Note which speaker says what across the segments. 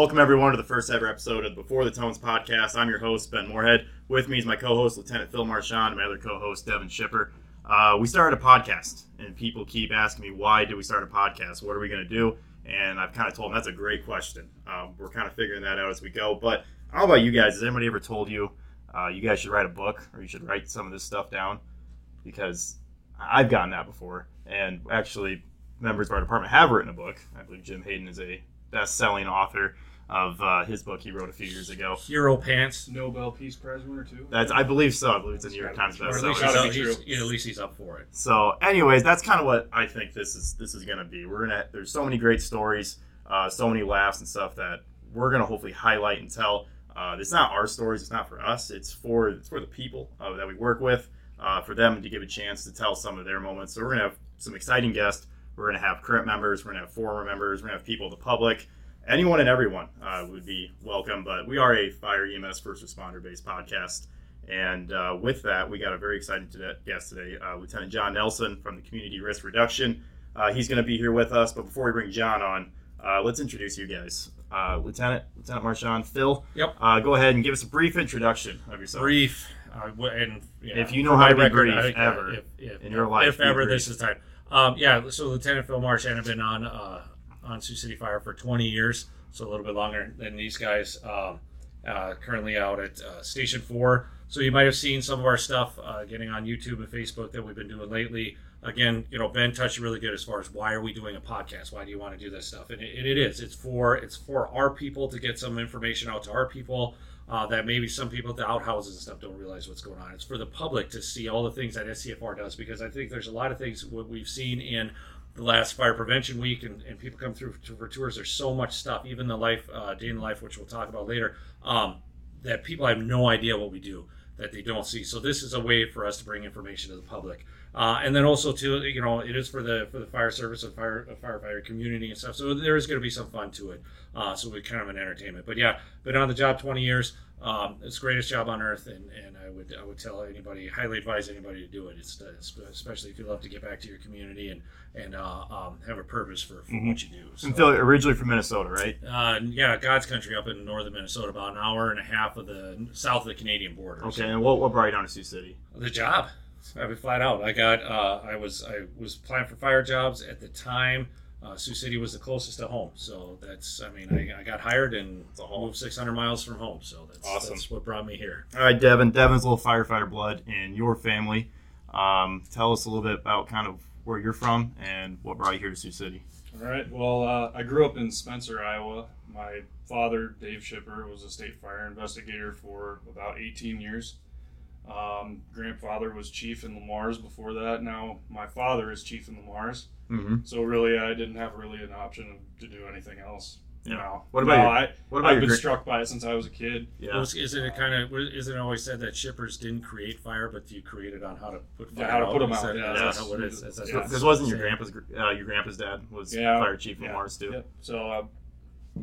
Speaker 1: Welcome everyone to the first ever episode of the Before the Tones podcast. I'm your host Ben Morehead. With me is my co-host Lieutenant Phil Marchand, and my other co-host Devan Schipper. Uh, we started a podcast, and people keep asking me why did we start a podcast? What are we going to do? And I've kind of told them that's a great question. Um, we're kind of figuring that out as we go. But how about you guys? Has anybody ever told you uh, you guys should write a book or you should write some of this stuff down? Because I've gotten that before, and actually, members of our department have written a book. I believe Jim Hayden is a best-selling author of uh, his book he wrote a few years ago.
Speaker 2: Hero Pants.
Speaker 3: Nobel Peace Prize winner too.
Speaker 1: That's I believe so. I believe it's a New York Times
Speaker 2: Or at least,
Speaker 1: bestseller.
Speaker 2: he's
Speaker 3: Gotta
Speaker 2: up,
Speaker 3: be
Speaker 2: he's- at least he's up for it.
Speaker 1: So, anyways, that's kind of what I think this is. This is gonna be. We're gonna. There's so many great stories, uh, so many laughs and stuff that we're gonna hopefully highlight and tell. Uh, it's not our stories. It's not for us. It's for it's for the people uh, that we work with. Uh, for them to give a chance to tell some of their moments. So we're gonna have some exciting guests. We're gonna have current members. We're gonna have former members. We're gonna have people of the public. Anyone and everyone uh, would be welcome. But we are a fire EMS first responder based podcast. And uh, with that, we got a very exciting today, guest today, uh, Lieutenant John Nelsen from the Community Risk Reduction. Uh, he's going to be here with us. But before we bring John on, uh, let's introduce you guys. Uh, Lieutenant Lieutenant Marchand, Phil.
Speaker 2: Yep.
Speaker 1: Uh, go ahead and give us a brief introduction of yourself.
Speaker 2: Brief. Uh, and yeah,
Speaker 1: If you know how to be
Speaker 2: record,
Speaker 1: brief, ever,
Speaker 2: if, if,
Speaker 1: in your life,
Speaker 2: if ever
Speaker 1: brief.
Speaker 2: this is time. Um, yeah. So Lieutenant Phil Marsh and I've been on uh, on Sioux City Fire for 20 years, so a little bit longer than these guys. Um, uh, currently out at uh, Station Four. So you might have seen some of our stuff uh, getting on YouTube and Facebook that we've been doing lately. Again, you know, Ben touched really good as far as why are we doing a podcast? Why do you want to do this stuff? And it, it is. It's for it's for our people to get some information out to our people uh, that maybe some people at the outhouses and stuff don't realize what's going on. It's for the public to see all the things that SCFR does because I think there's a lot of things what we've seen in the last fire prevention week and, and people come through for tours. There's so much stuff, even the life uh, day in the life, which we'll talk about later, um, that people have no idea what we do that they don't see. So this is a way for us to bring information to the public. Uh, and then also too, you know, it is for the for the fire service and fire uh, firefighter community and stuff. So there is going to be some fun to it. Uh, so we kind of an entertainment. But yeah, been on the job 20 years. Um, it's the greatest job on earth, and, and I would I would tell anybody, highly advise anybody to do it. It's, especially if you love to get back to your community and and uh, um, have a purpose for, for
Speaker 1: Mhm.
Speaker 2: what you do. So,
Speaker 1: And Phil, originally from Minnesota, right?
Speaker 2: uh, yeah, God's country up in northern Minnesota, about an hour and a half of the south of the Canadian border.
Speaker 1: Okay.
Speaker 2: So-
Speaker 1: And what, what brought you down to Sioux City?
Speaker 2: the job. I mean, flat out. I got. Uh, I was. I was applying for fire jobs at the time. Uh, Sioux City was the closest to home, so that's. I mean, I, I got hired and
Speaker 1: a haul.
Speaker 2: moved 600 miles from home, so that's
Speaker 1: Awesome.
Speaker 2: That's what brought me here.
Speaker 1: All right, Devan. Devan's a little firefighter blood in your family. Um, tell us a little bit about kind of where you're from and what brought you here to Sioux City.
Speaker 3: All right. Well, uh, I grew up in Spencer, Iowa. My father, Dave Schipper, was a state fire investigator for about 18 years. Um, grandfather was chief in Le Mars before that. Now my father is chief in Le Mars.
Speaker 1: Mm-hmm.
Speaker 3: So really, I didn't have really an option to do anything else.
Speaker 1: Yeah.
Speaker 3: No.
Speaker 1: What about
Speaker 3: no,
Speaker 1: your-
Speaker 3: I,
Speaker 1: What about
Speaker 3: I've been
Speaker 1: gra-
Speaker 3: struck by it since I was a kid.
Speaker 1: Yeah.
Speaker 2: Was, isn't it kind of? Isn't it always said that Schippers didn't create fire, but you created on how to put fire
Speaker 3: Yeah, how to
Speaker 2: out?
Speaker 3: put 'em
Speaker 2: Is
Speaker 3: out,
Speaker 2: that-
Speaker 3: yeah,
Speaker 2: is
Speaker 3: that's-
Speaker 2: how it is? Is that-
Speaker 3: yeah.
Speaker 1: Because wasn't your grandpa's uh, your grandpa's dad was
Speaker 3: Yeah.
Speaker 1: fire chief in
Speaker 3: Yeah.
Speaker 1: Mars too?
Speaker 3: Yep. So uh,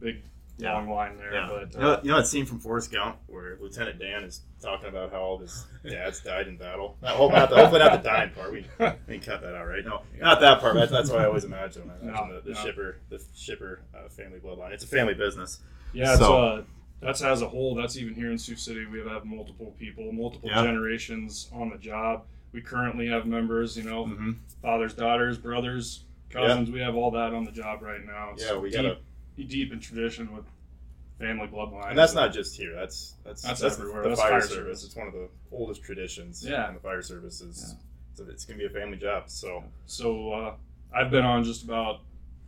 Speaker 3: big
Speaker 1: Yeah.
Speaker 3: long line there.
Speaker 1: Yeah.
Speaker 3: But
Speaker 1: you, know,
Speaker 3: uh,
Speaker 1: you know that scene from Forrest Gump where Lieutenant Dan is talking about how all his dads died in battle. Not, hope- not the, hopefully not the dying part. We, we cut that out, right? No, not that part. That's, that's what I always imagine. I imagine
Speaker 3: No,
Speaker 1: the, the
Speaker 3: no.
Speaker 1: Schipper, the Schipper uh, family bloodline. It's a family business.
Speaker 3: Yeah, it's,
Speaker 1: So-
Speaker 3: uh, that's as a whole. That's even here in Sioux City. We have multiple people, multiple
Speaker 1: Yeah.
Speaker 3: generations on the job. We currently have members, you know,
Speaker 1: Mm-hmm.
Speaker 3: fathers, daughters, brothers, cousins. We have all that on the job right now. It's
Speaker 1: Yeah, we
Speaker 3: deep,
Speaker 1: gotta,
Speaker 3: deep in tradition with family bloodline.
Speaker 1: and that's not just here. That's that's
Speaker 3: That's
Speaker 1: the-
Speaker 3: everywhere.
Speaker 1: The
Speaker 3: That's
Speaker 1: fire,
Speaker 3: fire
Speaker 1: service.
Speaker 3: service.
Speaker 1: It's one of the oldest traditions.
Speaker 3: Yeah.
Speaker 1: in the fire service is. So it's gonna be a family job. So
Speaker 3: So uh, I've been on just about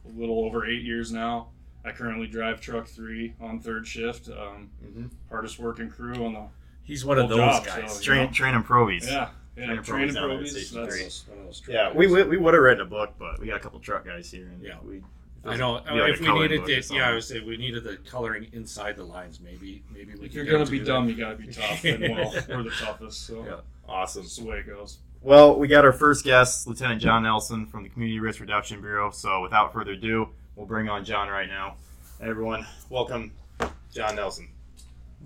Speaker 3: a little over eight years now. I currently drive truck three on third shift. Um,
Speaker 1: mhm.
Speaker 3: hardest working crew on the
Speaker 2: He's one of those
Speaker 3: job,
Speaker 2: guys.
Speaker 3: so-
Speaker 1: train training probies.
Speaker 3: yeah yeah
Speaker 1: Training
Speaker 3: training
Speaker 1: probies
Speaker 3: probies.
Speaker 1: Station
Speaker 3: That's,
Speaker 1: Three.
Speaker 2: One of those
Speaker 1: Yeah, we, we, we would have written a book, but we got a couple truck guys here, and
Speaker 3: Yeah.
Speaker 1: we.
Speaker 2: I know.
Speaker 1: Be like
Speaker 2: if we needed
Speaker 1: book or
Speaker 2: the, yeah, I would say we needed the coloring inside the lines. Maybe, maybe we.
Speaker 3: if
Speaker 2: could
Speaker 3: you're gonna be
Speaker 2: do
Speaker 3: dumb,
Speaker 2: that.
Speaker 3: you gotta be tough. And well, we're the toughest, so
Speaker 1: Yeah. Awesome.
Speaker 3: that's the way it goes.
Speaker 1: Well, we got our first guest, Lieutenant John Nelsen from the Community Risk Reduction Bureau. So, without further ado, we'll bring on John right now. Everyone, welcome, John Nelsen.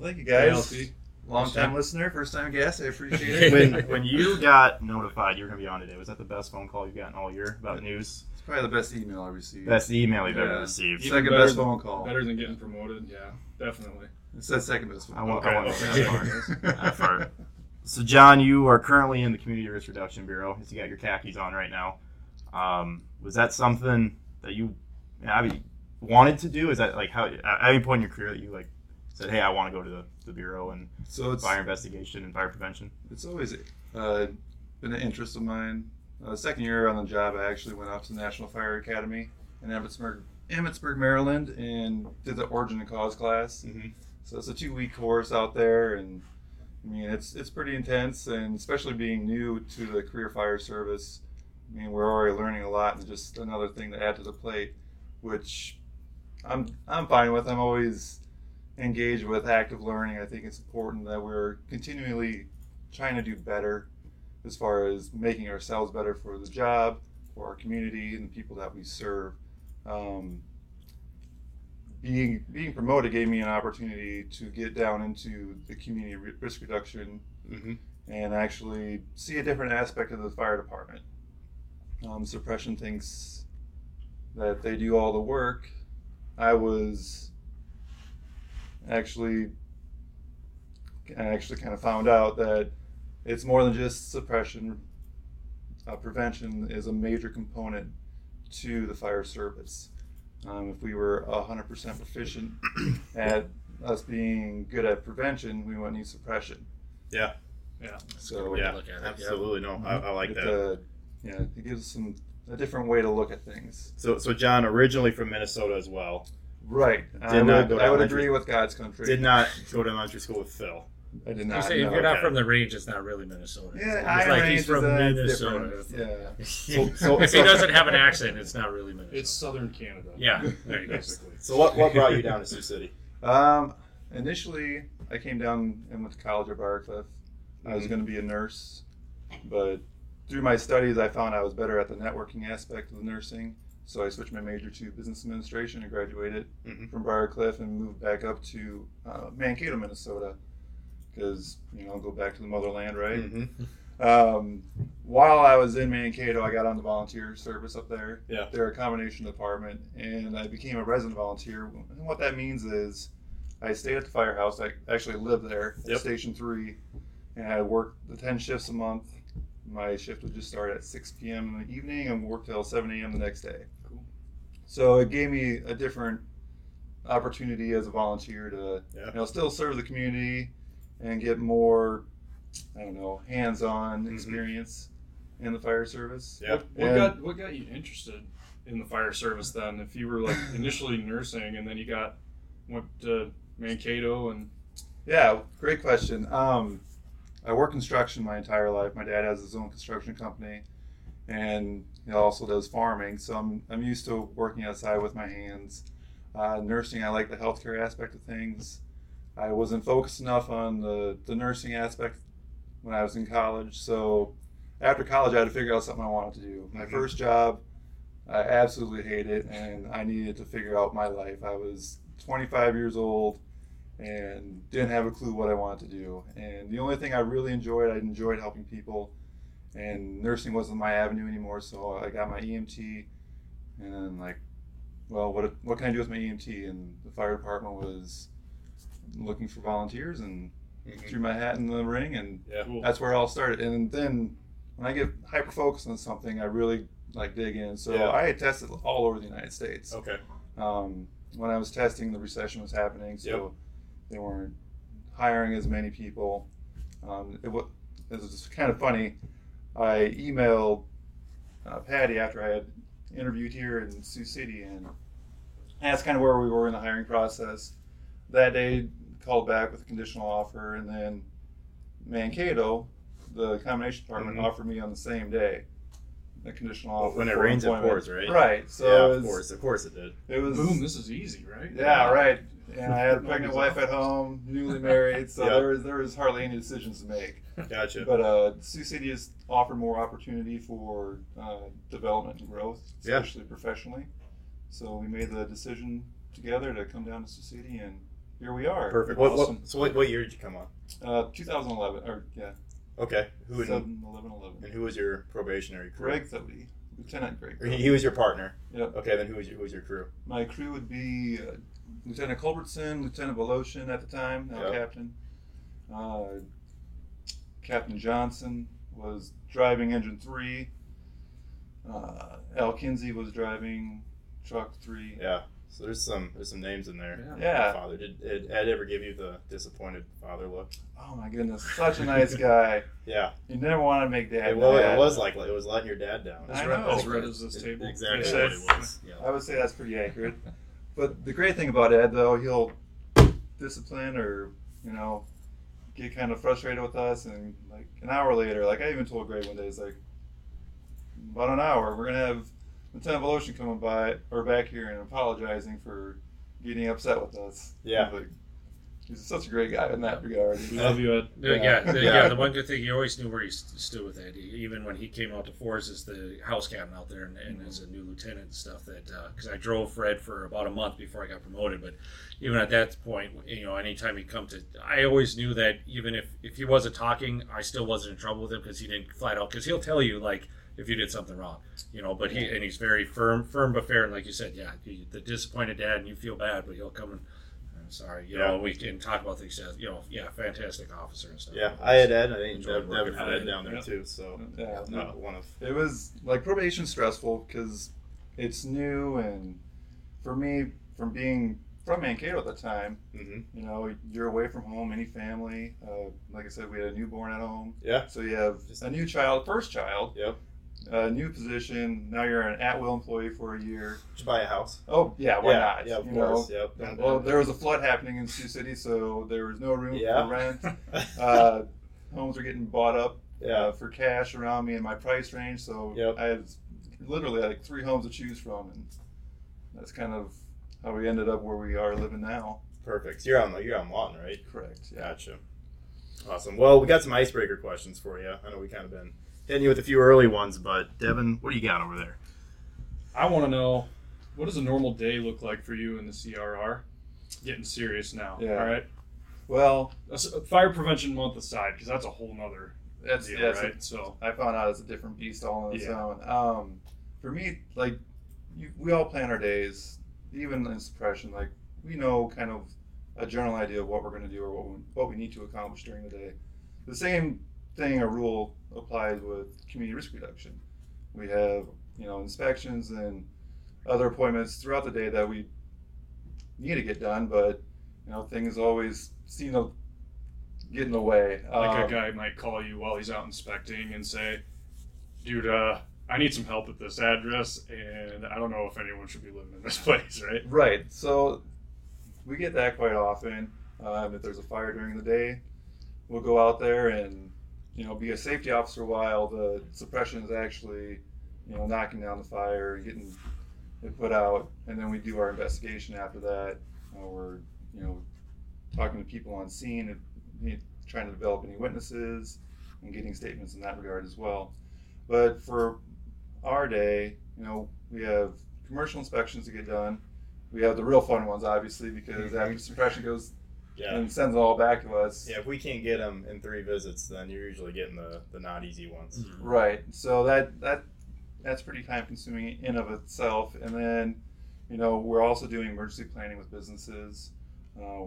Speaker 4: Thank you, guys.
Speaker 3: ALT.
Speaker 4: Long time
Speaker 2: time.
Speaker 4: listener, first time guest. I appreciate it.
Speaker 1: when when you got notified you were gonna be on today, was that the best phone call you've gotten all year about uh, news?
Speaker 4: It's probably the best email I received.
Speaker 1: Best email you've ever
Speaker 4: Yeah.
Speaker 1: received.
Speaker 3: Even
Speaker 4: second
Speaker 3: better
Speaker 4: best
Speaker 3: than-
Speaker 4: phone call.
Speaker 3: Better than getting promoted, yeah, definitely.
Speaker 4: It's that second best phone
Speaker 1: I
Speaker 4: call.
Speaker 1: want, I want
Speaker 3: Okay.
Speaker 1: that part. That part. So, John, you are currently in the Community Risk Reduction Bureau. As you got your khakis on right now, um, was that something that you, I mean, wanted to do? Is that like how at any point in your career that you like said, "Hey, I want to go to the, the bureau and
Speaker 4: So it's
Speaker 1: fire investigation and fire prevention"?
Speaker 4: it's always uh, been an interest of mine. Uh, second year on the job, I actually went off to the National Fire Academy in Emmitsburg, Emmitsburg, Maryland, and did the Origin and Cause class.
Speaker 1: Mm-hmm.
Speaker 4: So it's a two week course out there, and I mean it's it's pretty intense, and especially being new to the career fire service. I mean we're already learning a lot, and just another thing to add to the plate, which I'm I'm fine with. I'm always engaged with active learning. I think it's important that we're continually trying to do better as far as making ourselves better for the job, for our community, and the people that we serve. Um, being being promoted gave me an opportunity to get down into the community risk reduction
Speaker 1: Mm-hmm.
Speaker 4: and actually see a different aspect of the fire department. Um, suppression thinks that they do all the work. I was actually, I actually kind of found out that it's more than just suppression. Uh, prevention is a major component to the fire service. Um, if we were 100% proficient at us being good at prevention, we wouldn't need suppression.
Speaker 1: Yeah.
Speaker 3: Yeah.
Speaker 4: So
Speaker 1: Yeah,
Speaker 2: look at it, yeah.
Speaker 1: absolutely. No, I, I like
Speaker 4: it,
Speaker 1: that.
Speaker 4: uh, yeah, it gives some a different way to look at things.
Speaker 1: So, so John, originally from Minnesota as well,
Speaker 4: Right. I
Speaker 1: Did not
Speaker 4: would,
Speaker 1: go to
Speaker 4: I would agree with God's country.
Speaker 1: did not go to elementary school with Phil.
Speaker 4: I did
Speaker 2: You
Speaker 4: not.
Speaker 2: say if you're not
Speaker 1: okay.
Speaker 2: from the range, it's not really Minnesota.
Speaker 4: Yeah,
Speaker 2: it's
Speaker 4: Iron
Speaker 2: like he's from
Speaker 4: uh,
Speaker 2: Minnesota.
Speaker 4: different. Yeah.
Speaker 1: So, so,
Speaker 2: if he doesn't have an accent, it's not really Minnesota.
Speaker 3: It's southern Canada.
Speaker 2: yeah, there you go.
Speaker 3: basically.
Speaker 1: So, what, what brought you down to Sioux City?
Speaker 4: Um, initially, I came down and went to college at Briarcliff. I was
Speaker 1: Mhm.
Speaker 4: going to be a nurse, but through my studies, I found I was better at the networking aspect of the nursing. So I switched my major to business administration and graduated
Speaker 1: Mhm.
Speaker 4: from Briarcliff and moved back up to uh, Mankato, Minnesota, because you know go back to the motherland, right?
Speaker 1: Mm-hmm.
Speaker 4: Um, while I was in Mankato, I got on the volunteer service up there.
Speaker 1: Yeah.
Speaker 4: They're a combination department, and I became a resident volunteer. And what that means is I stayed at the firehouse. I actually lived there at
Speaker 1: Yep.
Speaker 4: Station 3, and I worked the 10 shifts a month. My shift would just start at 6 p.m. in the evening and work till 7 a.m. the next day.
Speaker 3: Cool.
Speaker 4: So it gave me a different opportunity as a volunteer to
Speaker 1: Yeah.
Speaker 4: you know still serve the community and get more I don't know hands-on
Speaker 1: Mhm.
Speaker 4: experience in the fire service.
Speaker 1: Yeah.
Speaker 3: What, what got what got you interested in the fire service then? If you were like initially nursing and then you got went to Mankato and
Speaker 4: Yeah, great question. Um, I work construction my entire life. My dad has his own construction company, and he also does farming. So I'm, I'm used to working outside with my hands. Uh, nursing, I like the healthcare aspect of things. I wasn't focused enough on the, the nursing aspect when I was in college. So after college, I had to figure out something I wanted to do. My
Speaker 1: Mhm.
Speaker 4: first job, I absolutely hated, and I needed to figure out my life. I was 25 years old and didn't have a clue what I wanted to do. And the only thing I really enjoyed, I enjoyed helping people. And nursing wasn't my avenue anymore, so I got my EMT. And then like, well, what what can I do with my EMT? And the fire department was looking for volunteers, and threw my hat in the ring, and
Speaker 1: Yeah.
Speaker 3: cool.
Speaker 4: that's where it all started. And then when I get hyper focused on something, I really like dig in. So
Speaker 1: Yeah.
Speaker 4: I had tested all over the United States
Speaker 1: Okay.
Speaker 4: um, when I was testing, the recession was happening, so they weren't hiring as many people. Um, it, was, it was just kind of funny. I emailed uh, Patty after I had interviewed here in Sioux City, and that's kind of where we were in the hiring process. That day, called back with a conditional offer, and then Mankato, the combination department,
Speaker 1: Mhm.
Speaker 4: offered me on the same day. The conditional offer.
Speaker 1: When it
Speaker 4: for
Speaker 1: rains, it
Speaker 4: employment.
Speaker 1: pours, right?
Speaker 4: Right. So
Speaker 1: yeah,
Speaker 4: it
Speaker 1: of
Speaker 4: was-
Speaker 1: course, of course it did.
Speaker 4: It was
Speaker 3: boom, this is easy, right?
Speaker 4: yeah, right. And I had a pregnant wife at home, newly married, so
Speaker 1: Yep.
Speaker 4: there was there was hardly any decisions to make.
Speaker 1: Gotcha.
Speaker 4: But uh, Sioux City has offered more opportunity for uh, development and growth,
Speaker 1: Yeah.
Speaker 4: especially professionally. So we made the decision together to come down to Sioux City and here we are.
Speaker 1: Perfect. What,
Speaker 4: Awesome.
Speaker 1: what, so what, what year did you come on?
Speaker 4: Uh, 2011, or yeah,
Speaker 1: Okay. Who and,
Speaker 4: 7, 11, 11.
Speaker 1: and who was your probationary crew?
Speaker 4: Greg Thody, Lieutenant Greg.
Speaker 1: Or He, he was your partner.
Speaker 4: Yep.
Speaker 1: Okay, then who was your who was your crew?
Speaker 4: My crew would be uh, Lieutenant Culbertson, Lieutenant Voloshin at the time, now
Speaker 1: Yep.
Speaker 4: Captain. Uh, Captain Johnson was driving engine three. Uh, Al Kinsey was driving truck three.
Speaker 1: Yeah. So there's some there's some names in there.
Speaker 4: Yeah.
Speaker 1: Father, did, did Ed ever give you the disappointed father look?
Speaker 4: Oh my goodness, such a nice guy.
Speaker 1: Yeah.
Speaker 4: You never want to make dad
Speaker 1: It was,
Speaker 4: mad.
Speaker 1: it was like it was letting your dad down.
Speaker 4: I
Speaker 3: As
Speaker 4: know.
Speaker 3: red, as red as this
Speaker 1: It-
Speaker 3: table.
Speaker 1: Exactly
Speaker 4: Yeah.
Speaker 1: what it was.
Speaker 4: I would say that's pretty accurate. But the great thing about Ed, though, he'll discipline or you know get kind of frustrated with us, and like an hour later, like I even told Greg one day, it's like about an hour, we're gonna have Lieutenant Voloshin coming by or back here and apologizing for getting upset with us.
Speaker 1: Yeah.
Speaker 4: Like, he's such a great guy in that regard.
Speaker 3: We Love you, Ed.
Speaker 2: Yeah,
Speaker 1: Yeah.
Speaker 2: yeah, the,
Speaker 1: Yeah.
Speaker 2: yeah. The one good thing you always knew where he stood with Eddie, even when he came out to force as the house captain out there and, and as a new lieutenant and stuff. That uh, because I drove Fred for about a month before I got promoted, but even at that point, you know, anytime he come to, I always knew that even if if he wasn't talking, I still wasn't in trouble with him because he didn't flat out because he'll tell you like if you did something wrong, you know. But he and he's very firm, firm but fair, and like you said, yeah, he, the disappointed dad, and you feel bad, but he'll come and. I'm sorry, you know, we can talk about things, uh, you know, yeah, fantastic officer and stuff.
Speaker 1: Yeah, I had Ed. I think
Speaker 2: Enjoyed
Speaker 1: Dev,
Speaker 2: working
Speaker 1: Devan had Ed
Speaker 3: Ed.
Speaker 1: down there
Speaker 3: Yeah.
Speaker 1: too. So
Speaker 4: Yeah.
Speaker 1: uh, one of
Speaker 4: It was like probation stressful because it's new and for me, from being from Mankato at the time,
Speaker 1: hmm
Speaker 4: you know, you're away from home, any family. Uh, like I said, we had a newborn at home,
Speaker 1: yeah.
Speaker 4: so you have Just a new child, first child,
Speaker 1: Yep.
Speaker 4: A new position. Now you're an at-will employee for a year.
Speaker 1: Did you buy a house?
Speaker 4: Oh yeah, why
Speaker 1: yeah,
Speaker 4: not?
Speaker 1: Yeah, of
Speaker 4: you
Speaker 1: course.
Speaker 4: know.
Speaker 1: Yep.
Speaker 4: And, well, there was a flood happening in Sioux City, so there was no room
Speaker 1: Yeah.
Speaker 4: for rent. Uh, homes are getting bought up
Speaker 1: yeah.
Speaker 4: uh, for cash around me in my price range. So
Speaker 1: Yep.
Speaker 4: I had literally like three homes to choose from, and that's kind of how we ended up where we are living now.
Speaker 1: Perfect. You're on you're on Lawton, right?
Speaker 4: Correct. Yeah.
Speaker 1: Gotcha. Awesome. Well, we got some icebreaker questions for you. I know we kind of been hitting you with a few early ones, but Devan, what do you got over there?
Speaker 3: I want to know what does a normal day look like for you in the CRR? Getting serious now.
Speaker 4: Yeah.
Speaker 3: All right.
Speaker 4: Well,
Speaker 3: Fire prevention month aside, because that's a whole nother
Speaker 4: that's
Speaker 3: deal,
Speaker 4: that's
Speaker 3: right? So
Speaker 4: I found out it's a different beast all on its
Speaker 3: Yeah.
Speaker 4: own. Um, for me, like you, we all plan our days, even in suppression. Like we know kind of a general idea of what we're going to do or what we, what we need to accomplish during the day. The same thing a rule applies with community risk reduction. We have you know inspections and other appointments throughout the day that we need to get done, but you know things always seem to get in the way.
Speaker 3: like
Speaker 4: Um,
Speaker 3: a guy might call you while he's out inspecting and say, "Dude, uh, I need some help at this address, and I don't know if anyone should be living in this place, right?"
Speaker 4: Right. So we get that quite often. Um, if there's a fire during the day, we'll go out there and you know be a safety officer while the suppression is actually you know knocking down the fire getting it put out, and then we do our investigation after that. Uh, we're you know talking to people on scene and trying to develop any witnesses and getting statements in that regard as well. But for our day, you know, we have commercial inspections to get done. We have the real fun ones, obviously, because after suppression goes
Speaker 1: Yeah.
Speaker 4: and sends it all back to us.
Speaker 1: Yeah, if we can't get them in three visits, then you're usually getting the, the not easy ones.
Speaker 4: Right. So that that that's pretty time consuming in of itself. And then, you know, we're also doing emergency planning with businesses. Uh,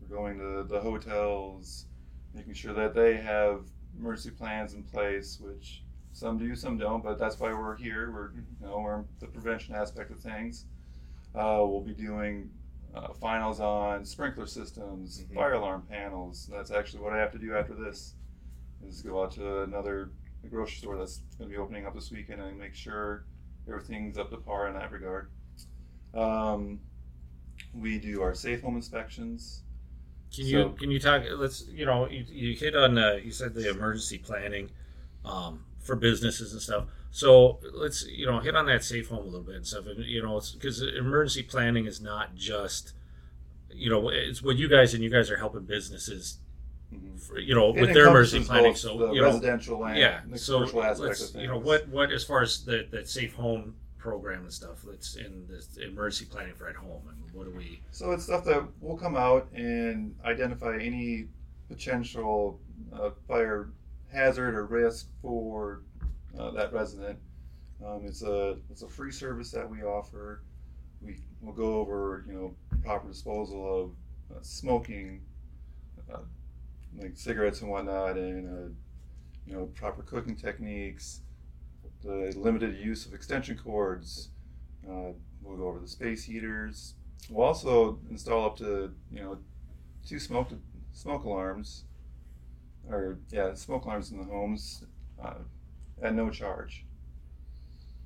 Speaker 4: we're going to the hotels, making sure that they have emergency plans in place, which some do, some don't. But that's why we're here. We're you know we're the prevention aspect of things. Uh, we'll be doing uh, finals on sprinkler systems,
Speaker 1: Mhm.
Speaker 4: fire alarm panels. That's actually what I have to do after this. Is go out to another grocery store that's going to be opening up this weekend and make sure everything's up to par in that regard. Um, we do our safe home inspections.
Speaker 2: Can you
Speaker 4: So-
Speaker 2: can you talk? Let's you know you, you hit on uh, you said the emergency planning um, for businesses and stuff. So let's you know hit on that safe home a little bit and stuff. And you know because emergency planning is not just you know it's what you guys and you guys are helping businesses
Speaker 4: Mhm.
Speaker 2: for, you know
Speaker 4: It
Speaker 2: with their emergency planning. So
Speaker 4: the
Speaker 2: you know
Speaker 4: residential and
Speaker 2: yeah.
Speaker 4: the
Speaker 2: So
Speaker 4: commercial aspect of things.
Speaker 2: you know what what as far as the that safe home program and stuff that's in the emergency planning for at home? And what do we?
Speaker 4: So it's stuff that will come out and identify any potential uh, fire hazard or risk for uh, that resident. Um, it's a it's a free service that we offer. We will go over you know proper disposal of uh, smoking, uh, like cigarettes and whatnot, and uh, you know proper cooking techniques, the limited use of extension cords. Uh, we'll go over the space heaters. We'll also install up to you know two smoke smoke alarms, or yeah, smoke alarms in the homes uh, at no charge.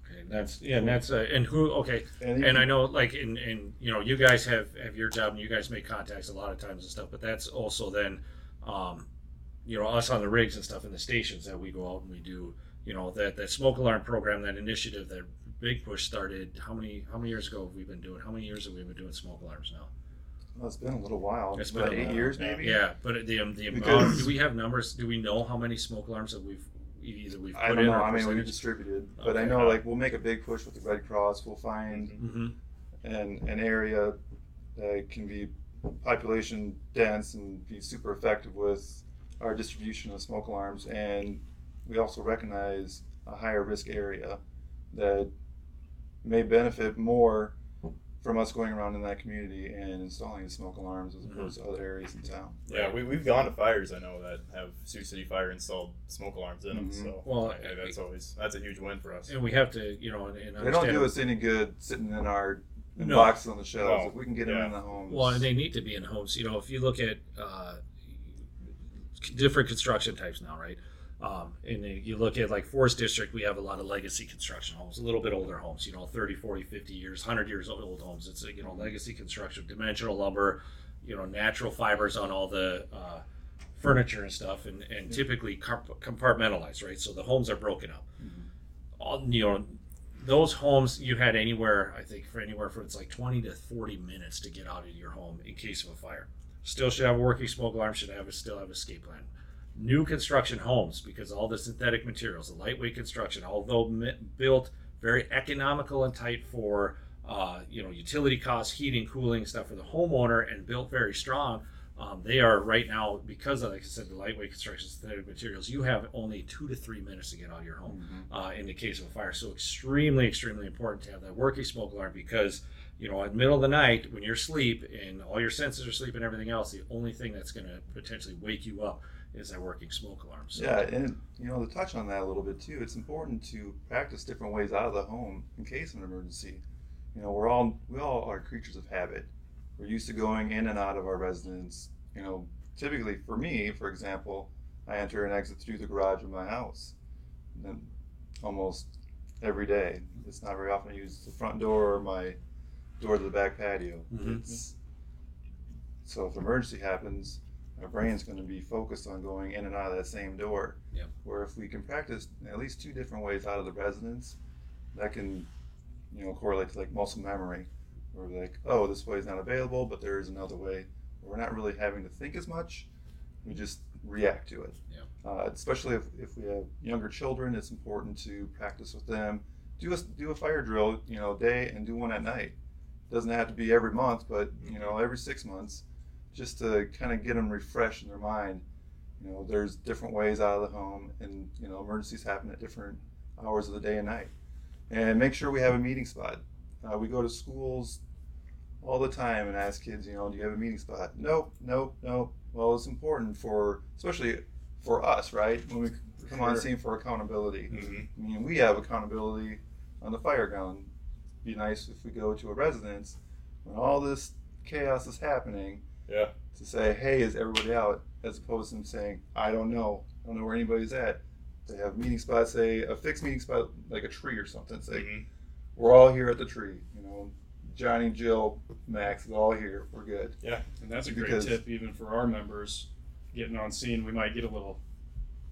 Speaker 2: Okay, that's yeah, and that's uh, and who? Okay,
Speaker 4: And,
Speaker 2: and I know like in in you know you guys have have your job and you guys make contacts a lot of times and stuff, but that's also then, um, you know, us on the rigs and stuff in the stations that we go out and we do. You know that that smoke alarm program, that initiative that Big Push started. How many how many years ago have we been doing? How many years have we been doing smoke alarms now?
Speaker 4: well, it's been a little while.
Speaker 2: It's
Speaker 4: about
Speaker 2: been a
Speaker 4: eight
Speaker 2: while.
Speaker 4: years, maybe.
Speaker 2: Yeah, but the um, the amount. Do we have numbers? Do we know how many smoke alarms that we've either we've put
Speaker 4: I don't
Speaker 2: in
Speaker 4: know
Speaker 2: or
Speaker 4: how many we
Speaker 2: percentage?
Speaker 4: distributed, but I know like we'll make a big push with the Red Cross. We'll find
Speaker 2: Mhm.
Speaker 4: an an area that can be population dense and be super effective with our distribution of smoke alarms, and we also recognize a higher risk area that may benefit more from us going around in that community and installing the smoke alarms as opposed to other areas in town.
Speaker 1: Yeah, we, we've gone to fires I know that have Sioux City Fire installed smoke alarms in them.
Speaker 4: Mhm.
Speaker 1: So
Speaker 2: Well,
Speaker 1: yeah, that's always that's a huge win for us.
Speaker 2: And we have to, you know, and, and
Speaker 4: They don't do us any good sitting in our in
Speaker 2: No.
Speaker 4: boxes on the shelves.
Speaker 1: No.
Speaker 4: If we can get them
Speaker 1: Yeah.
Speaker 4: in the homes.
Speaker 2: Well, and they need to be in homes. You know, if you look at uh, different construction types now, right? Um, and you look at like Forest District, we have a lot of legacy construction homes, a little bit older homes, you know, 30, 40, 50 years, 100 years old homes. It's, a you know, legacy construction, dimensional lumber, you know, natural fibers on all the uh, furniture and stuff, and, and typically comp- compartmentalized, right? So the homes are broken up. All, you know, those homes you had anywhere, I think, for anywhere from it's like 20 to 40 minutes to get out of your home in case of a fire. Still should have a working smoke alarm, should have a, still have an escape plan. New construction homes, because all the synthetic materials, the lightweight construction, although built very economical and tight for uh, you know utility costs, heating, cooling stuff for the homeowner, and built very strong. Um, they are right now because of like I said, the lightweight construction, synthetic materials. You have only two to three minutes to get out of your home uh, in the case of a fire. So extremely, extremely important to have that working smoke alarm because you know, at the middle of the night when you're asleep and all your senses are asleep and everything else, the only thing that's going to potentially wake you up is that working smoke alarm. So,
Speaker 4: Yeah, and you know to touch on that a little bit too, it's important to practice different ways out of the home in case of an emergency. You know, we're all we all are creatures of habit. We're used to going in and out of our residence. You know, typically for me, for example, I enter and exit through the garage of my house, and then almost every day. It's not very often I use the front door or my door to the back patio.
Speaker 2: Mhm.
Speaker 4: It's so if an emergency happens, our brain's going to be focused on going in and out of that same door. Where if we can practice at least two different ways out of the residence, that can, you know, correlate to like muscle memory. Where we're like, oh, this way is not available, but there is another way. We're not really having to think as much. We just react to it.
Speaker 2: Yep.
Speaker 4: Uh, especially if, if we have younger children, it's important to practice with them. Do a do a fire drill, you know, day and do one at night. Doesn't have to be every month, but you know, every six months just to kind of get them refreshed in their mind. You know, there's different ways out of the home, and you know, emergencies happen at different hours of the day and night. And make sure we have a meeting spot. Uh, we go to schools all the time and ask kids, you know, do you have a meeting spot? Nope, nope, nope. Well, it's important for, especially for us, right? When we come on scene for accountability.
Speaker 1: Mhm.
Speaker 4: I mean, we have accountability on the fire ground. It'd be nice if we go to a residence when all this chaos is happening
Speaker 1: Yeah.
Speaker 4: to say, "Hey, is everybody out?" As opposed to them saying, "I don't know. I don't know where anybody's at." They have meeting spots, say a fixed meeting spot, like a tree or something. Say,
Speaker 1: Mhm.
Speaker 4: "We're all here at the tree." You know, Johnny, Jill, Max is all here. We're good. Yeah.
Speaker 3: And that's a great
Speaker 4: Because-
Speaker 3: tip even for our members getting on scene. We might get a little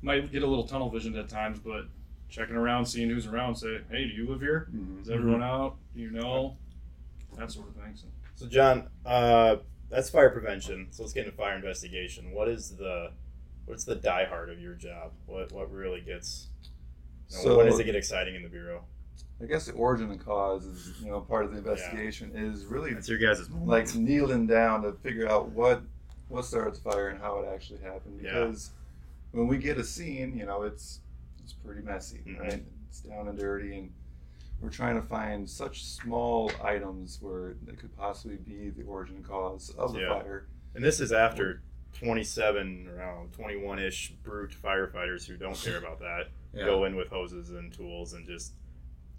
Speaker 3: might get a little tunnel vision at times, but checking around, seeing who's around, say, Hey, do you live here?
Speaker 4: Mhm.
Speaker 3: Is everyone out? Do you know? That sort of thing. So
Speaker 1: So John, uh, that's fire prevention. So let's get into fire investigation. What is the what's the diehard of your job? What what really gets you know,
Speaker 4: So-
Speaker 1: when does it get exciting in the bureau?
Speaker 4: I guess the origin and cause is you know part of the investigation is really
Speaker 1: That's your guys' moment.
Speaker 4: like kneeling down to figure out what what started the fire and how it actually happened
Speaker 1: Yeah.
Speaker 4: because when we get a scene you know it's it's pretty messy
Speaker 1: Mhm.
Speaker 4: right it's down and dirty and we're trying to find such small items where it could possibly be the origin and cause of the
Speaker 1: Yeah.
Speaker 4: fire
Speaker 1: And this is after 27, around 21 ish brute firefighters who don't care about that
Speaker 2: Yeah.
Speaker 1: go in with hoses and tools and just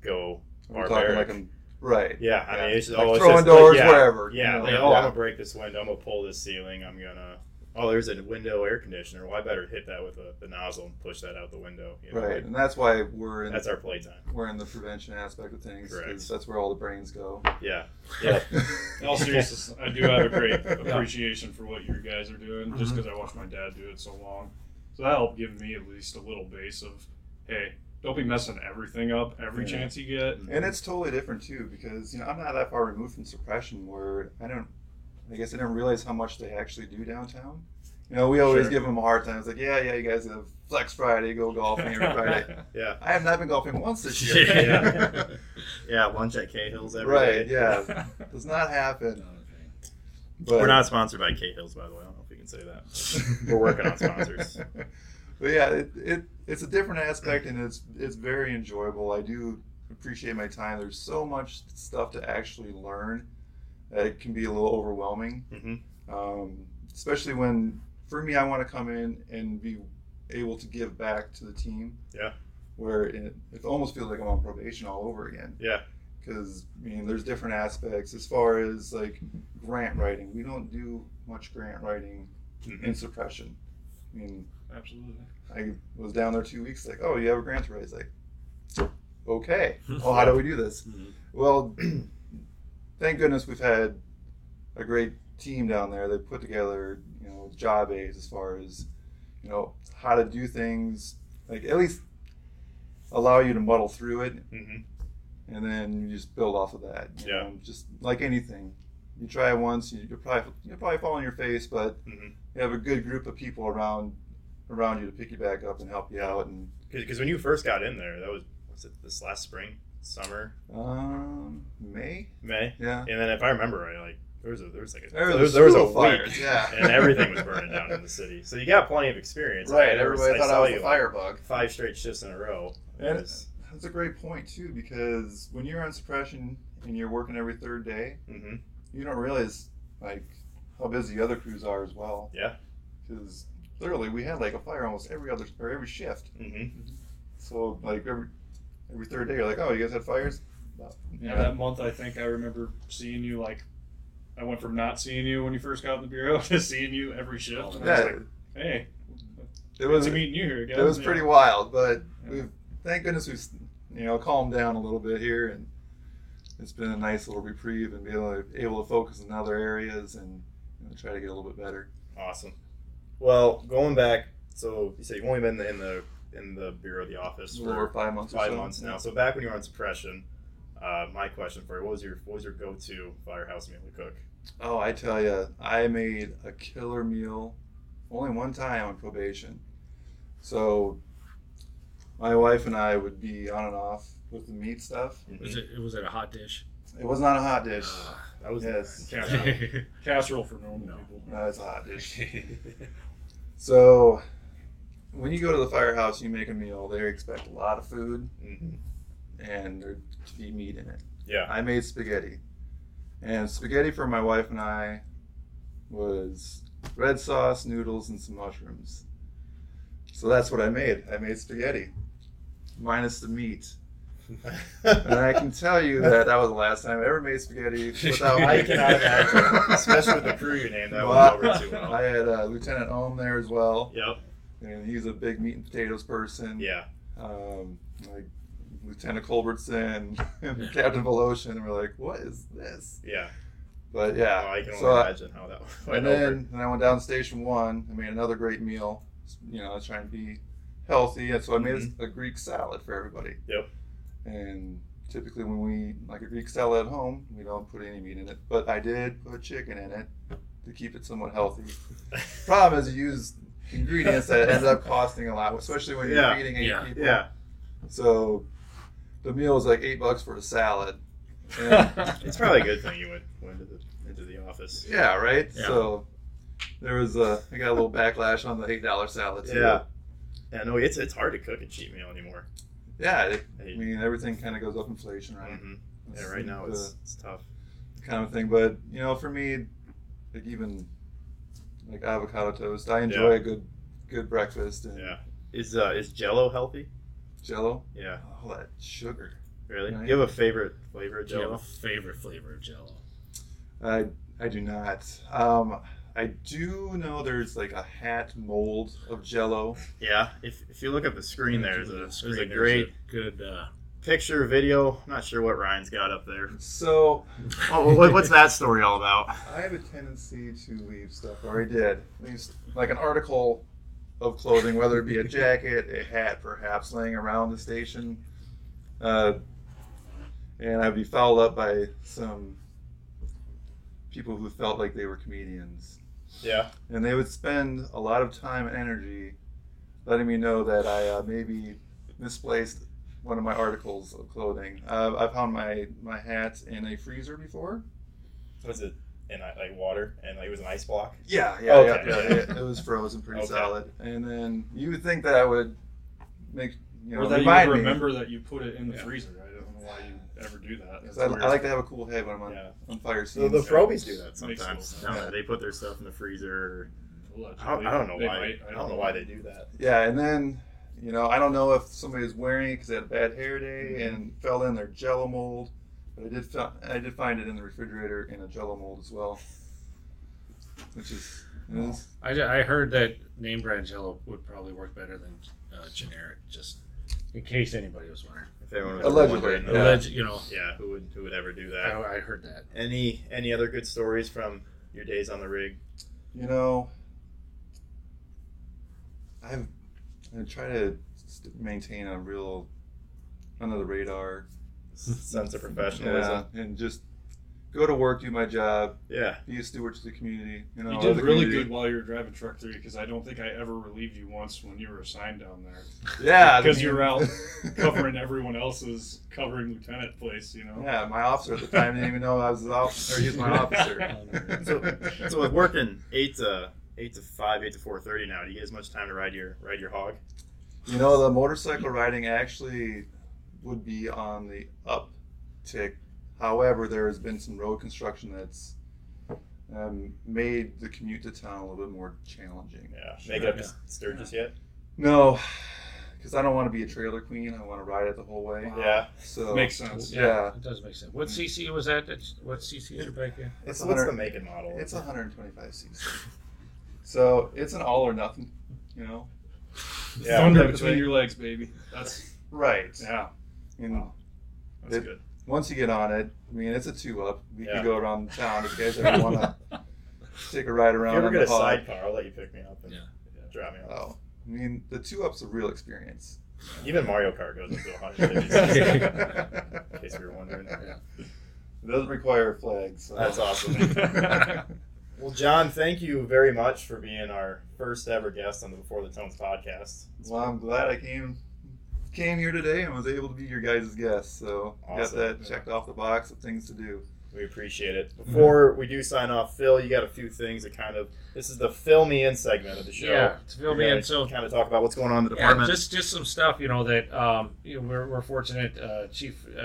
Speaker 1: go barbaric.
Speaker 4: like right
Speaker 1: yeah, I
Speaker 4: Yeah.
Speaker 1: mean, it's just,
Speaker 4: Like
Speaker 1: oh, it's
Speaker 4: throwing
Speaker 1: just
Speaker 4: doors
Speaker 1: yeah,
Speaker 4: wherever,
Speaker 1: Yeah,
Speaker 4: you know,
Speaker 1: like, oh,
Speaker 4: Yeah.
Speaker 1: I'm gonna break this window. I'm gonna pull this ceiling. I'm gonna. Oh, there's a window air conditioner. Well, I better hit that with a, the nozzle and push that out the window. You know?
Speaker 4: right and that's why we're in
Speaker 1: That's our playtime.
Speaker 4: we're in the prevention aspect of things.
Speaker 1: Correct.
Speaker 4: that's where all the brains go
Speaker 1: Yeah. Yeah.
Speaker 3: In all seriousness, I do have a great appreciation for what you guys are doing, just
Speaker 4: mm-hmm.
Speaker 3: because I watched my dad do it so long. So that helped give me at least a little base of, hey, don't be messing everything up every
Speaker 4: Yeah.
Speaker 3: chance you get.
Speaker 4: And it's totally different too because you know I'm not that far removed from suppression where I don't. I guess I didn't realize how much they actually do downtown. You know, we always
Speaker 3: Sure.
Speaker 4: give them a hard time. It's like, yeah, yeah, you guys have Flex Friday, go golfing every Friday.
Speaker 1: Yeah.
Speaker 4: I have not been golfing once this year.
Speaker 1: Yeah. yeah. Lunch at Cahill's every
Speaker 4: right?
Speaker 1: day.
Speaker 4: Yeah, does not happen. But
Speaker 1: We're not sponsored by Cahill's, by the way. I don't know if we can say that. We're working on sponsors.
Speaker 4: but yeah, it, it it's a different aspect and it's it's very enjoyable. I do appreciate my time. There's so much stuff to actually learn that it can be a little overwhelming.
Speaker 1: hmm
Speaker 4: um, especially when for me i want to come in and be able to give back to the team
Speaker 1: Yeah.
Speaker 4: where it, it almost feels like i'm on probation all over again
Speaker 1: Yeah.
Speaker 4: because i mean there's different aspects as far as like grant writing we don't do much grant writing
Speaker 1: Mhm.
Speaker 4: in suppression i mean
Speaker 3: Absolutely.
Speaker 4: i was down there two weeks like oh you have a grant to write it's like okay well how do we do this
Speaker 1: Mhm.
Speaker 4: well, thank goodness we've had a great team down there. They put together, you know, job aids as far as, you know, how to do things. Like at least allow you to muddle through it,
Speaker 1: Mhm.
Speaker 4: and then you just build off of that. You
Speaker 1: Yeah.
Speaker 4: Know, just like anything, you try it once, you, you'll probably you'll probably fall on your face, but
Speaker 1: Mhm.
Speaker 4: you have a good group of people around around you to pick you back up and help you out. And
Speaker 1: Because when you first got in there, that was was it this last spring, summer,
Speaker 4: um, May,
Speaker 1: May,
Speaker 4: yeah.
Speaker 1: and then if I remember right, like there was a there was like a
Speaker 4: There
Speaker 1: there
Speaker 4: was
Speaker 1: was,
Speaker 4: a
Speaker 1: there was a
Speaker 4: slew
Speaker 1: week,
Speaker 4: yeah.
Speaker 1: and everything was burning down in the city. So you got plenty of experience.
Speaker 4: Right,
Speaker 1: I remember
Speaker 4: everybody thought
Speaker 1: saw
Speaker 4: I was
Speaker 1: you
Speaker 4: a
Speaker 1: like
Speaker 4: firebug.
Speaker 1: Five straight shifts in a row.
Speaker 4: And
Speaker 1: was-
Speaker 4: that's a great point too, because when you're on suppression and you're working every third day,
Speaker 1: mhm.
Speaker 4: you don't realize like how busy the other crews are as well.
Speaker 1: Yeah.
Speaker 4: Because literally, we had like a fire almost every other or every shift.
Speaker 1: Mhm.
Speaker 4: So like every every third day, you're like, oh, you guys had fires.
Speaker 3: Yeah, that month I think I remember seeing you like. I went from not seeing you when you first got in the bureau to seeing you every shift. Oh, and I was
Speaker 4: yeah,
Speaker 3: like, hey,
Speaker 4: it was
Speaker 3: it's meeting you here again.
Speaker 4: it was
Speaker 3: Yeah.
Speaker 4: pretty wild, but
Speaker 3: Yeah.
Speaker 4: we've thank goodness we've you know calmed down a little bit here, and it's been a nice little reprieve and be able to, able to focus in other areas and you know, try to get a little bit better.
Speaker 1: Awesome. Well, going back, so you say you've only been in the in the bureau, the office
Speaker 4: A little over
Speaker 1: for
Speaker 4: five months. or
Speaker 1: five
Speaker 4: so.
Speaker 1: months now. So back when you were on suppression, uh, my question for you: What was your what was your go to firehouse meal to cook?
Speaker 4: Oh, I tell you, I made a killer meal only one time on probation. So my wife and I would be on and off with the meat stuff.
Speaker 2: Was it was it a hot dish?
Speaker 4: It was not a hot dish.
Speaker 1: That was
Speaker 4: Yes.
Speaker 3: Casserole, casserole for normal
Speaker 2: No.
Speaker 3: people.
Speaker 4: No, it's a hot dish. So when you go to the firehouse, you make a meal. They expect a lot of food
Speaker 1: Mhm.
Speaker 4: and there to be meat in it.
Speaker 1: Yeah.
Speaker 4: I made spaghetti. And spaghetti for my wife and I was red sauce, noodles, and some mushrooms. So that's what I made. I made spaghetti, minus the meat. And I can tell you that that was the last time I ever made spaghetti without
Speaker 1: I cannot imagine, especially with the crew you named. That
Speaker 4: Well,
Speaker 1: went over too well.
Speaker 4: I had uh, Lieutenant Ohm there as well,
Speaker 1: Yep.
Speaker 4: And he's a big meat and potatoes person.
Speaker 1: Yeah.
Speaker 4: Um, like Lieutenant Culbertson and Captain Voloshin, and we're like, what is this?
Speaker 1: Yeah.
Speaker 4: But yeah,
Speaker 1: Oh, I can only
Speaker 4: so I-
Speaker 1: imagine how that went
Speaker 4: and
Speaker 1: over.
Speaker 4: then, then I went down to Station One. I made another great meal. You know, I was trying to be healthy, and so I made a, a Greek salad for everybody.
Speaker 1: Mm-hmm. Yep.
Speaker 4: And typically, when we like a Greek salad at home, we don't put any meat in it, but I did put chicken in it to keep it somewhat healthy. Problem is, you use ingredients that end up costing a lot, especially when you're
Speaker 1: Yeah.
Speaker 4: feeding eight
Speaker 2: Yeah.
Speaker 4: people.
Speaker 1: yeah.
Speaker 4: So, the meal was like eight bucks for a salad. And,
Speaker 1: It's probably a good thing you went went into the into the office.
Speaker 4: yeah, right.
Speaker 2: Yeah.
Speaker 4: So there was a I got a little backlash on the eight dollar salad. Too.
Speaker 1: Yeah. Yeah, no, it's it's hard to cook a cheap meal anymore.
Speaker 4: yeah. It, I mean, everything kind of goes up inflation, right?
Speaker 1: hmm Yeah, right now
Speaker 4: the
Speaker 1: it's it's tough.
Speaker 4: kind of thing. But you know, for me, like even like avocado toast, I enjoy
Speaker 1: Yeah.
Speaker 4: a good good breakfast and
Speaker 1: Yeah. Is uh is Jello healthy?
Speaker 4: Jello.
Speaker 1: Yeah.
Speaker 4: All that sugar.
Speaker 1: Really?
Speaker 4: Yeah.
Speaker 1: Do you have a favorite flavor of
Speaker 2: Do you have
Speaker 1: Jello?
Speaker 2: a favorite flavor of Jello?
Speaker 4: I I do not. Um, I do know there's like a hat mold of Jello.
Speaker 1: Yeah. If, if you look at the screen there, there's a,
Speaker 2: Look at the
Speaker 1: there's a great
Speaker 2: good. Uh,
Speaker 1: picture, video. I'm not sure what Ryan's got up there.
Speaker 4: So
Speaker 1: Oh, what, what's that story all about?
Speaker 4: I have a tendency to leave stuff, or I did, at least like an article of clothing, whether it be a jacket, a hat, perhaps, laying around the station. Uh, and I'd be followed up by some people who felt like they were comedians.
Speaker 1: Yeah.
Speaker 4: And they would spend a lot of time and energy letting me know that I uh, maybe misplaced one of my articles of clothing. Uh, I found my, my hat in a freezer before.
Speaker 1: Was it in uh, like water and like it was an ice block?
Speaker 4: Yeah, yeah,
Speaker 1: Okay.
Speaker 4: yeah, yeah. It, it was frozen pretty
Speaker 1: Okay.
Speaker 4: solid. And then you would think that I would make you know
Speaker 3: or that you
Speaker 4: remind
Speaker 3: would
Speaker 4: me.
Speaker 3: remember that you put it in the
Speaker 2: Yeah.
Speaker 3: freezer. I don't know why you ever do that.
Speaker 4: 'cause
Speaker 3: That's
Speaker 4: I. I like to have a cool head when I'm on,
Speaker 1: Yeah.
Speaker 4: on fire
Speaker 1: The,
Speaker 4: scenes.
Speaker 1: the Probies do that sometimes.
Speaker 3: sense.
Speaker 1: down there.
Speaker 4: Yeah.
Speaker 1: They put their stuff in the freezer. I don't, I don't know
Speaker 3: They
Speaker 1: why.
Speaker 3: might.
Speaker 1: I don't know why they do that.
Speaker 4: Yeah, and then you know I don't know if somebody was wearing it because they had a bad hair day
Speaker 1: Mm-hmm.
Speaker 4: and fell in their Jello mold, but I did fi- I did find it in the refrigerator in a Jello mold as well, which is, is
Speaker 2: I, I heard that name brand Jello would probably work better than uh, generic, just in case anybody was wondering.
Speaker 1: If everyone was
Speaker 4: Allegedly,
Speaker 1: wondering,
Speaker 4: Yeah.
Speaker 2: Alleged, you know,
Speaker 1: yeah, who would who would ever do
Speaker 2: I,
Speaker 1: that?
Speaker 2: I heard that.
Speaker 1: Any any other good stories from your days on the rig?
Speaker 4: you know I've I try to st- maintain a real under the radar
Speaker 1: Sense of professionalism.
Speaker 4: Yeah, and just go to work, do my job,
Speaker 1: Yeah.
Speaker 4: be a steward to the community. You know,
Speaker 3: You
Speaker 4: of
Speaker 3: did really
Speaker 4: community.
Speaker 3: good while you were driving truck three because I don't think I ever relieved you once when you were assigned down there,
Speaker 4: Yeah,
Speaker 3: because
Speaker 4: I
Speaker 3: you
Speaker 4: mean-
Speaker 3: were out covering everyone else's covering lieutenant place. You know.
Speaker 4: Yeah, my officer at the time didn't even know I was his officer. He was my officer.
Speaker 1: So, so with working eight to eight to five, eight to four thirty now, do you get as much time to ride your ride your hog?
Speaker 4: You know, the motorcycle riding actually would be on the uptick. However, there has been some road construction that's um, made the commute to town a little bit more challenging.
Speaker 1: Yeah. Make it up
Speaker 2: Yeah.
Speaker 1: to Sturgis yet?
Speaker 4: No, because I don't want to be a trailer queen. I want to ride it the whole way.
Speaker 1: Yeah.
Speaker 4: So
Speaker 3: Makes sense.
Speaker 4: Yeah.
Speaker 2: it does make sense. What CC was that? That's- What CC is your bike? in?
Speaker 4: It's
Speaker 1: What's the
Speaker 4: 100
Speaker 1: make and model?
Speaker 4: It's 125 cc. So it's an all or nothing, you know.
Speaker 1: Yeah,
Speaker 3: Thunder between
Speaker 4: thing.
Speaker 3: your legs, baby. That's
Speaker 4: Right.
Speaker 3: yeah.
Speaker 4: And
Speaker 3: Wow. That's
Speaker 4: It-
Speaker 3: good.
Speaker 4: once you get on it, I mean, it's a two up. We
Speaker 1: Yeah.
Speaker 4: could go around town if you guys ever want to take a ride
Speaker 1: If
Speaker 4: around.
Speaker 1: you ever
Speaker 4: on
Speaker 1: get
Speaker 4: the
Speaker 1: a
Speaker 4: hog.
Speaker 1: sidecar, I'll let you pick me up and
Speaker 2: Yeah.
Speaker 1: drop me oh, off.
Speaker 4: Oh, I mean, the two up's a real experience.
Speaker 1: Even Mario Kart goes up to 150 in case you were wondering.
Speaker 4: It doesn't require flags. So.
Speaker 1: That's oh. awesome. Well, John, thank you very much for being our first ever guest on the Before the Tones podcast.
Speaker 4: well, I'm glad I came came here today and was able to be your guys' guest. So
Speaker 1: Awesome.
Speaker 4: got that checked off the box of things to do.
Speaker 1: We appreciate it. Before we do sign off, Phil, you got a few things that kind of this is the fill me in segment of the show.
Speaker 2: Yeah, to fill me in. So
Speaker 1: kind of talk about what's going on in the
Speaker 2: Yeah,
Speaker 1: department.
Speaker 2: just just some stuff, you know, that um, you know, we're, we're fortunate. Uh, Chief uh,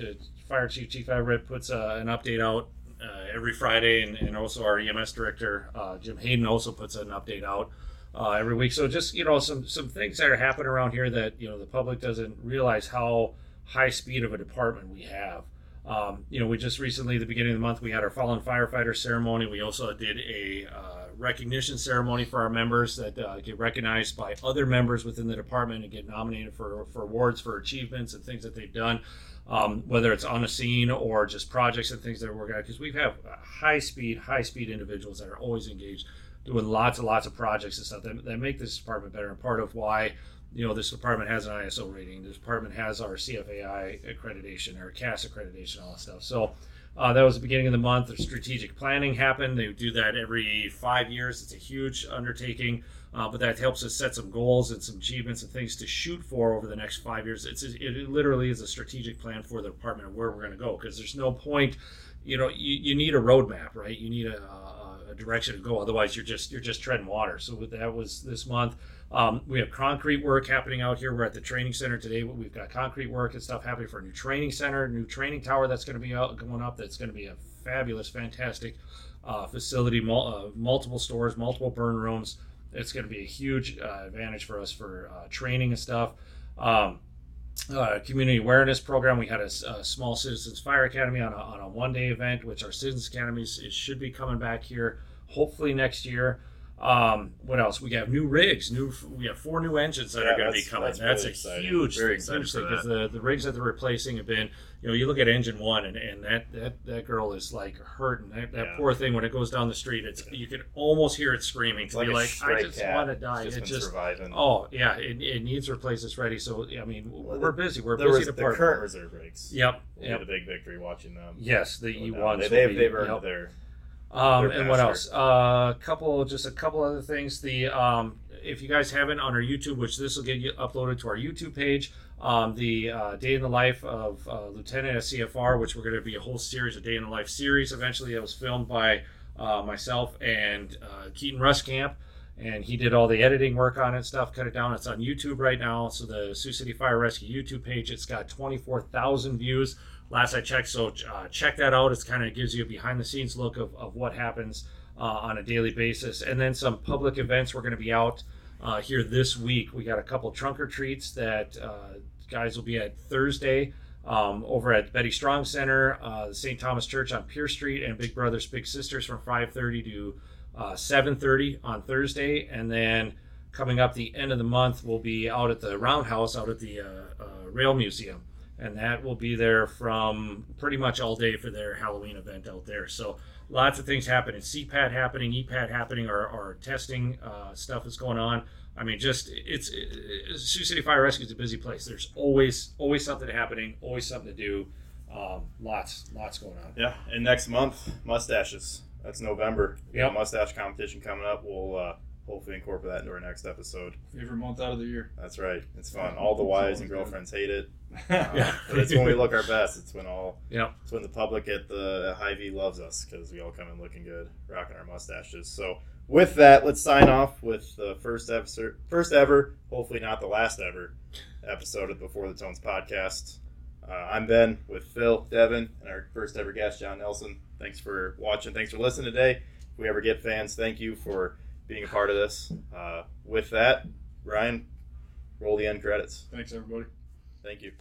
Speaker 2: uh, Fire Chief Chief Everett puts uh, an update out uh, every Friday, and, and also our EMS director uh, Jim Hayden also puts an update out uh, every week. So just you know, some some things that are happening around here that you know the public doesn't realize how high speed of a department we have. Um, you know, we just recently, the beginning of the month, we had our fallen firefighter ceremony. We also did a uh, recognition ceremony for our members that uh, get recognized by other members within the department and get nominated for, for awards for achievements and things that they've done, um, whether it's on a scene or just projects and things that are working out. Because we have high speed, high speed individuals that are always engaged, doing lots and lots of projects and stuff that, that make this department better. And part of why you know, this department has an ISO rating. This department has our CFAI accreditation, our CAS accreditation, all that stuff. So, Uh, that was the beginning of the month. The strategic planning happened. They do that every five years. It's a huge undertaking, uh, but that helps us set some goals and some achievements and things to shoot for over the next five years. It's it literally is a strategic plan for the department of where we're going to go because there's no point. You know, you, you need a roadmap, right? You need a, a, a direction to go. Otherwise, you're just you're just treading water. So that was this month. Um, we have concrete work happening out here. We're at the training center today. We've got concrete work and stuff happening for a new training center, new training tower that's going to be out, going up. That's going to be a fabulous, fantastic uh, facility. Mul- uh, multiple stores, multiple burn rooms. It's going to be a huge uh, advantage for us for uh, training and stuff. Um, uh, community awareness program. We had a, a, small Citizens Fire Academy on a, on a one day event, which our Citizens Academies should be coming back here hopefully next year. Um, what else? We have new rigs. New we have four new engines that
Speaker 1: Yeah,
Speaker 2: are going to be coming.
Speaker 1: that's
Speaker 2: That's,
Speaker 1: really
Speaker 2: a huge,
Speaker 1: Very
Speaker 2: thing, huge thing because the, the rigs that they're replacing have been. You know, you look at engine one, and, and that, that that girl is like hurting. That, that
Speaker 1: Yeah.
Speaker 2: poor thing when it goes down the street, it's you can almost hear it screaming
Speaker 1: It's
Speaker 2: to
Speaker 1: like
Speaker 2: be like, I just want to die.
Speaker 1: It's
Speaker 2: It
Speaker 1: just
Speaker 2: just,
Speaker 1: surviving.
Speaker 2: oh yeah, it, it needs replace. It's ready. So I mean,
Speaker 1: Well,
Speaker 2: we're busy. We're busy
Speaker 1: was the current reserve rigs.
Speaker 2: Yep.
Speaker 1: We
Speaker 2: Yep.
Speaker 1: had a big victory watching them.
Speaker 2: Yes, the E ones.
Speaker 1: They, they've, they've earned their.
Speaker 2: Um, and what else? A uh, couple, just a couple other things. The um, if you guys haven't on our YouTube, which this will get you uploaded to our YouTube page, um, the uh, day in the life of uh, Lieutenant at CFR, which we're going to be a whole series, a day in the life series. Eventually, it was filmed by uh, myself and uh, Keaton Ruskamp, and he did all the editing work on it stuff. Cut it down. It's on YouTube right now. So the Sioux City Fire Rescue YouTube page, it's got twenty four thousand views last I checked. So uh, check that out. It kind of gives you a behind the scenes look of, of what happens uh, on a daily basis. And then some public events. We're going to be out uh, here this week. We got a couple trunk or treats that uh, guys will be at Thursday. Um, over at Betty Strong Center, uh, the St. Thomas Church on Pier Street, and Big Brothers Big Sisters from 5:30 to uh, 7:30 on Thursday, and then coming up the end of the month, we'll be out at the Roundhouse, out at the uh, uh, Rail Museum and that will be there from pretty much all day for their Halloween event out there. So lots of things happening. CPAT happening, EPAT happening, our, our testing uh, stuff is going on. I mean, just it's, it's Sioux City Fire Rescue is a busy place. There's always always something happening, always something to do. Um, lots lots going on.
Speaker 1: Yeah, and next month mustaches. That's November. We got
Speaker 2: Yep.
Speaker 1: a mustache competition coming up. We'll uh, hopefully incorporate that into our next episode.
Speaker 3: Favorite month out of the year.
Speaker 1: That's right. It's fun. All the wives and girlfriends hate it. Uh,
Speaker 2: Yeah.
Speaker 1: but it's when we look our best. It's when all.
Speaker 2: Yep.
Speaker 1: It's when the public at the at Hy-Vee loves us because we all come in looking good, rocking our mustaches. So with that, let's sign off with the first episode, first ever, hopefully not the last ever episode of Before the Tones podcast. Uh, I'm Ben with Phil, Devan, and our first ever guest, John Nelsen. Thanks for watching. Thanks for listening today. If we ever get fans, thank you for being a part of this. Uh, with that, Ryan, roll the end credits.
Speaker 3: Thanks, everybody.
Speaker 1: Thank you.